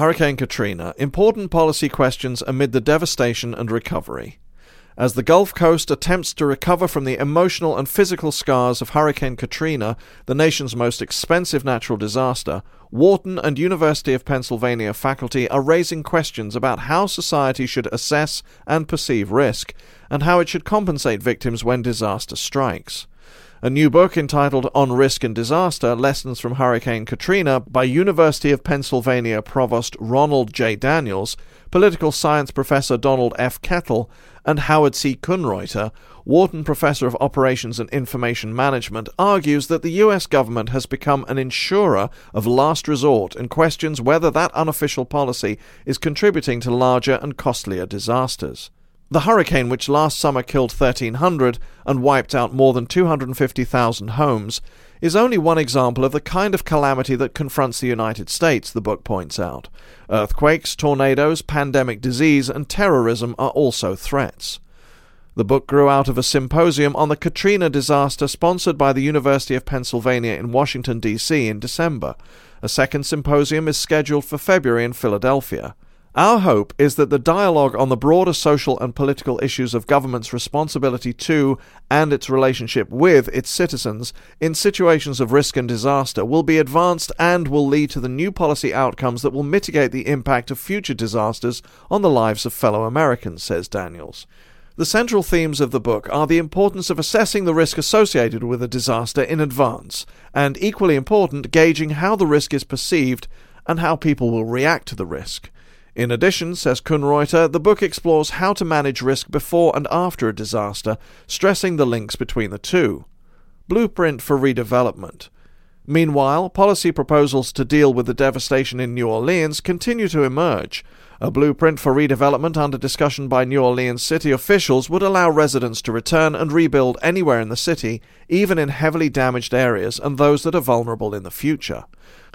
Hurricane Katrina Important Policy Questions Amid the Devastation and Recovery. As the Gulf Coast attempts to recover from the emotional and physical scars of Hurricane Katrina, the nation's most expensive natural disaster, Wharton and University of Pennsylvania faculty are raising questions about how society should assess and perceive risk, and how it should compensate victims when disaster strikes. A new book entitled On Risk and Disaster Lessons from Hurricane Katrina by University of Pennsylvania Provost Ronald J. Daniels, political science professor Donald F. Kettl, and Howard C. Kunreuther, Wharton Professor of Operations and Information Management, argues that the US government has become an insurer of last resort and questions whether that unofficial policy is contributing to larger and costlier disasters. The hurricane, which last summer killed 1,300 and wiped out more than 250,000 homes, is only one example of the kind of calamity that confronts the United States, the book points out. Earthquakes, tornadoes, pandemic disease, and terrorism are also threats. The book grew out of a symposium on the Katrina disaster sponsored by the University of Pennsylvania in Washington, D.C. in December. A second symposium is scheduled for February in Philadelphia. Our hope is that the dialogue on the broader social and political issues of government's responsibility to and its relationship with its citizens in situations of risk and disaster will be advanced and will lead to the new policy outcomes that will mitigate the impact of future disasters on the lives of fellow Americans, says Daniels. The central themes of the book are the importance of assessing the risk associated with a disaster in advance, and equally important, gauging how the risk is perceived and how people will react to the risk. In addition, says Kunreuther, the book explores how to manage risk before and after a disaster, stressing the links between the two. Blueprint for Redevelopment. Meanwhile, policy proposals to deal with the devastation in New Orleans continue to emerge. A blueprint for redevelopment under discussion by New Orleans city officials would allow residents to return and rebuild anywhere in the city, even in heavily damaged areas and those that are vulnerable in the future.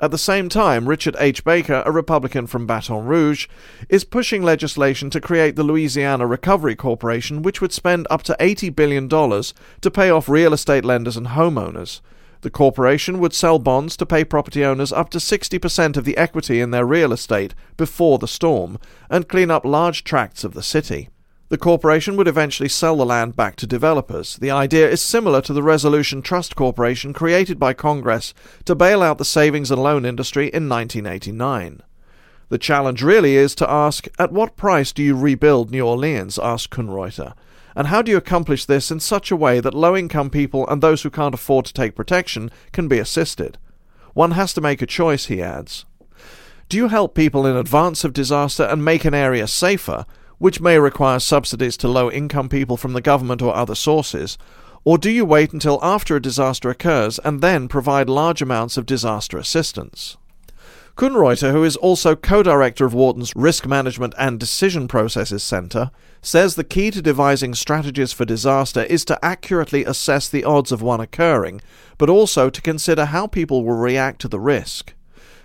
At the same time, Richard H. Baker, a Republican from Baton Rouge, is pushing legislation to create the Louisiana Recovery Corporation, which would spend up to $80 billion to pay off real estate lenders and homeowners. The corporation would sell bonds to pay property owners up to 60% of the equity in their real estate before the storm and clean up large tracts of the city. The corporation would eventually sell the land back to developers. The idea is similar to the Resolution Trust Corporation created by Congress to bail out the savings and loan industry in 1989. The challenge really is to ask, at what price do you rebuild New Orleans? asked Kunreuther. And how do you accomplish this in such a way that low income people and those who can't afford to take protection can be assisted? One has to make a choice, he adds. Do you help people in advance of disaster and make an area safer, which may require subsidies to low income people from the government or other sources? Or do you wait until after a disaster occurs and then provide large amounts of disaster assistance? Kunreuther, who is also co director of Wharton's Risk Management and Decision Processes Center, says the key to devising strategies for disaster is to accurately assess the odds of one occurring, but also to consider how people will react to the risk.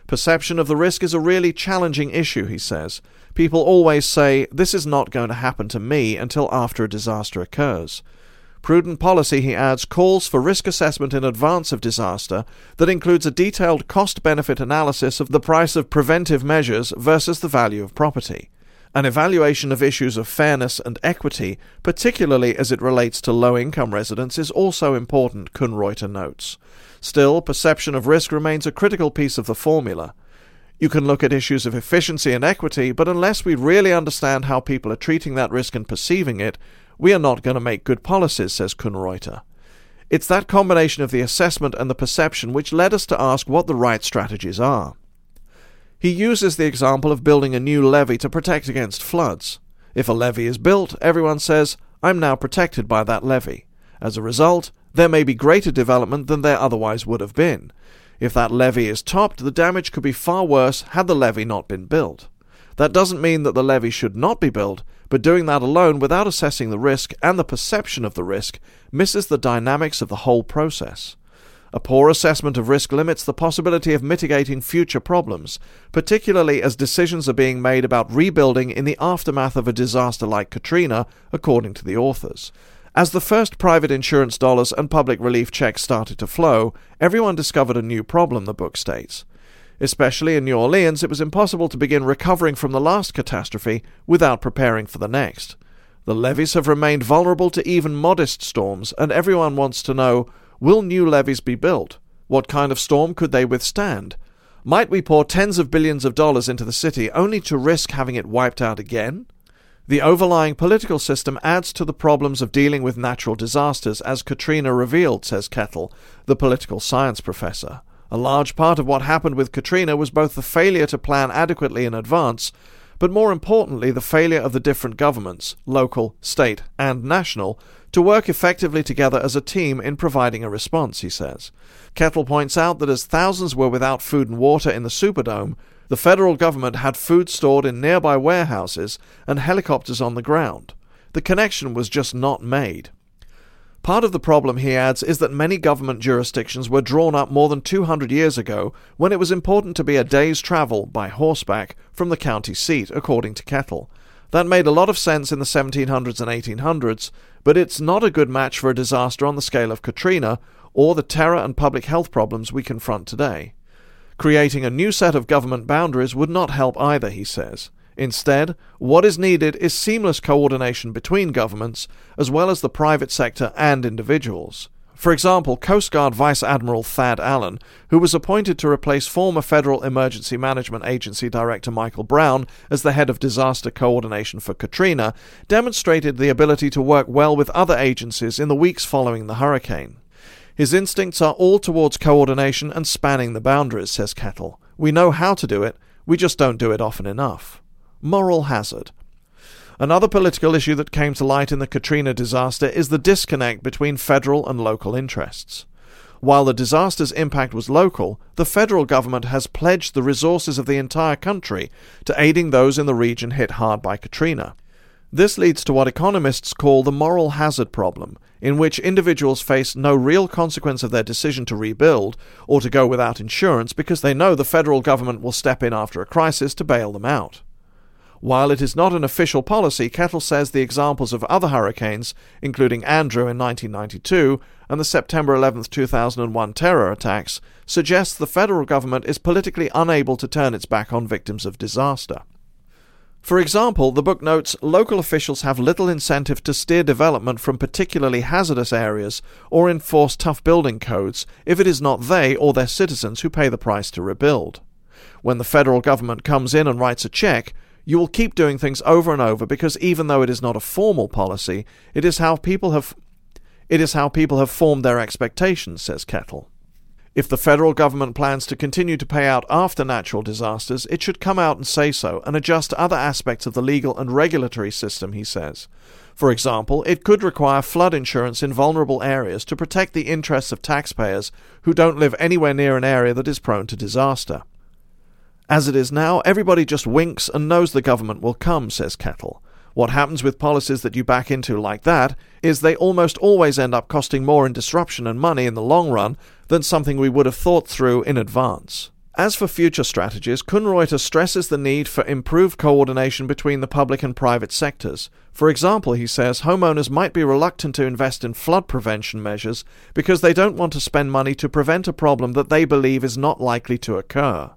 Perception of the risk is a really challenging issue, he says. People always say, This is not going to happen to me until after a disaster occurs. Prudent policy, he adds, calls for risk assessment in advance of disaster that includes a detailed cost benefit analysis of the price of preventive measures versus the value of property. An evaluation of issues of fairness and equity, particularly as it relates to low income residents, is also important, Kunreuther notes. Still, perception of risk remains a critical piece of the formula. You can look at issues of efficiency and equity, but unless we really understand how people are treating that risk and perceiving it, we are not going to make good policies, says Kunreuther. It's that combination of the assessment and the perception which led us to ask what the right strategies are. He uses the example of building a new levee to protect against floods. If a levee is built, everyone says, I'm now protected by that levee. As a result, there may be greater development than there otherwise would have been. If that levee is topped, the damage could be far worse had the levee not been built. That doesn't mean that the levee should not be built, but doing that alone without assessing the risk and the perception of the risk misses the dynamics of the whole process. A poor assessment of risk limits the possibility of mitigating future problems, particularly as decisions are being made about rebuilding in the aftermath of a disaster like Katrina, according to the authors. As the first private insurance dollars and public relief checks started to flow, everyone discovered a new problem, the book states. Especially in New Orleans, it was impossible to begin recovering from the last catastrophe without preparing for the next. The levees have remained vulnerable to even modest storms, and everyone wants to know will new levees be built? What kind of storm could they withstand? Might we pour tens of billions of dollars into the city only to risk having it wiped out again? The overlying political system adds to the problems of dealing with natural disasters, as Katrina revealed, says Kettl, the political science professor. A large part of what happened with Katrina was both the failure to plan adequately in advance, but more importantly, the failure of the different governments, local, state, and national, to work effectively together as a team in providing a response, he says. Kettl points out that as thousands were without food and water in the Superdome, the federal government had food stored in nearby warehouses and helicopters on the ground. The connection was just not made. Part of the problem, he adds, is that many government jurisdictions were drawn up more than 200 years ago when it was important to be a day's travel, by horseback, from the county seat, according to Kettl. That made a lot of sense in the 1700s and 1800s, but it's not a good match for a disaster on the scale of Katrina or the terror and public health problems we confront today. Creating a new set of government boundaries would not help either, he says. Instead, what is needed is seamless coordination between governments, as well as the private sector and individuals. For example, Coast Guard Vice Admiral Thad Allen, who was appointed to replace former Federal Emergency Management Agency Director Michael Brown as the head of disaster coordination for Katrina, demonstrated the ability to work well with other agencies in the weeks following the hurricane. His instincts are all towards coordination and spanning the boundaries, says Kettl. We know how to do it, we just don't do it often enough moral hazard. Another political issue that came to light in the Katrina disaster is the disconnect between federal and local interests. While the disaster's impact was local, the federal government has pledged the resources of the entire country to aiding those in the region hit hard by Katrina. This leads to what economists call the moral hazard problem, in which individuals face no real consequence of their decision to rebuild or to go without insurance because they know the federal government will step in after a crisis to bail them out. While it is not an official policy, Kettl says the examples of other hurricanes, including Andrew in 1992 and the September 11, 2001 terror attacks, suggest the federal government is politically unable to turn its back on victims of disaster. For example, the book notes local officials have little incentive to steer development from particularly hazardous areas or enforce tough building codes if it is not they or their citizens who pay the price to rebuild. When the federal government comes in and writes a check, you will keep doing things over and over because even though it is not a formal policy, it is how people have it is how people have formed their expectations, says Kettl. If the federal government plans to continue to pay out after natural disasters, it should come out and say so and adjust other aspects of the legal and regulatory system, he says. For example, it could require flood insurance in vulnerable areas to protect the interests of taxpayers who don't live anywhere near an area that is prone to disaster. As it is now, everybody just winks and knows the government will come, says Kettl. What happens with policies that you back into like that is they almost always end up costing more in disruption and money in the long run than something we would have thought through in advance. As for future strategies, Kunreuther stresses the need for improved coordination between the public and private sectors. For example, he says homeowners might be reluctant to invest in flood prevention measures because they don't want to spend money to prevent a problem that they believe is not likely to occur.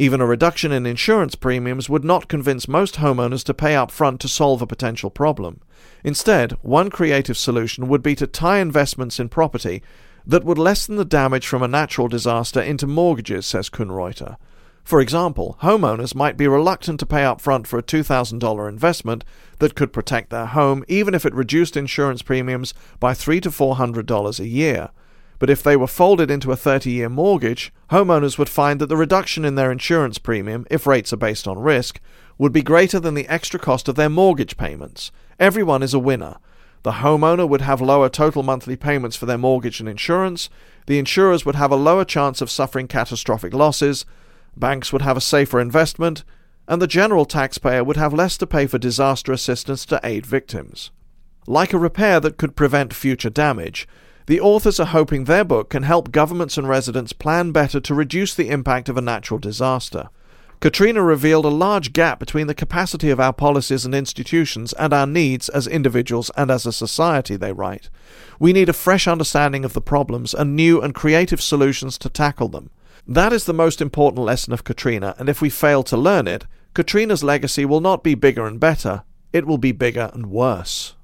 Even a reduction in insurance premiums would not convince most homeowners to pay up front to solve a potential problem. Instead, one creative solution would be to tie investments in property that would lessen the damage from a natural disaster into mortgages, says Kunreuther. For example, homeowners might be reluctant to pay up front for a $2,000 investment that could protect their home even if it reduced insurance premiums by 3 to $400 a year but if they were folded into a 30 year mortgage, homeowners would find that the reduction in their insurance premium, if rates are based on risk, would be greater than the extra cost of their mortgage payments. Everyone is a winner. The homeowner would have lower total monthly payments for their mortgage and insurance, the insurers would have a lower chance of suffering catastrophic losses, banks would have a safer investment, and the general taxpayer would have less to pay for disaster assistance to aid victims. Like a repair that could prevent future damage, the authors are hoping their book can help governments and residents plan better to reduce the impact of a natural disaster. Katrina revealed a large gap between the capacity of our policies and institutions and our needs as individuals and as a society, they write. We need a fresh understanding of the problems and new and creative solutions to tackle them. That is the most important lesson of Katrina, and if we fail to learn it, Katrina's legacy will not be bigger and better, it will be bigger and worse.